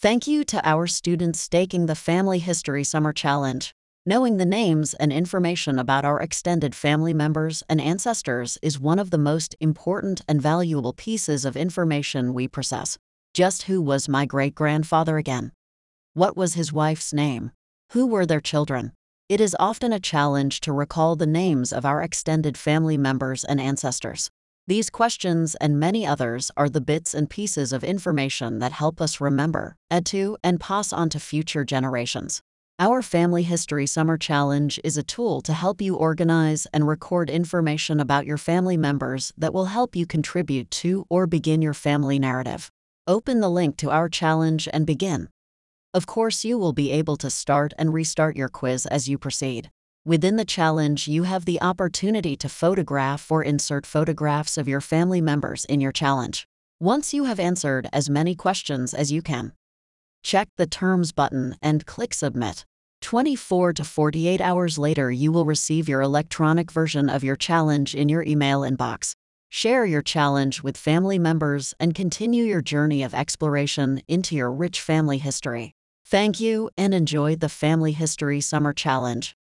Thank you to our students staking the Family History Summer Challenge. Knowing the names and information about our extended family members and ancestors is one of the most important and valuable pieces of information we possess. Just who was my great grandfather again? What was his wife's name? Who were their children? It is often a challenge to recall the names of our extended family members and ancestors. These questions and many others are the bits and pieces of information that help us remember, add to, and pass on to future generations. Our Family History Summer Challenge is a tool to help you organize and record information about your family members that will help you contribute to or begin your family narrative. Open the link to our challenge and begin. Of course, you will be able to start and restart your quiz as you proceed. Within the challenge, you have the opportunity to photograph or insert photographs of your family members in your challenge. Once you have answered as many questions as you can, check the Terms button and click Submit. 24 to 48 hours later, you will receive your electronic version of your challenge in your email inbox. Share your challenge with family members and continue your journey of exploration into your rich family history. Thank you and enjoy the Family History Summer Challenge.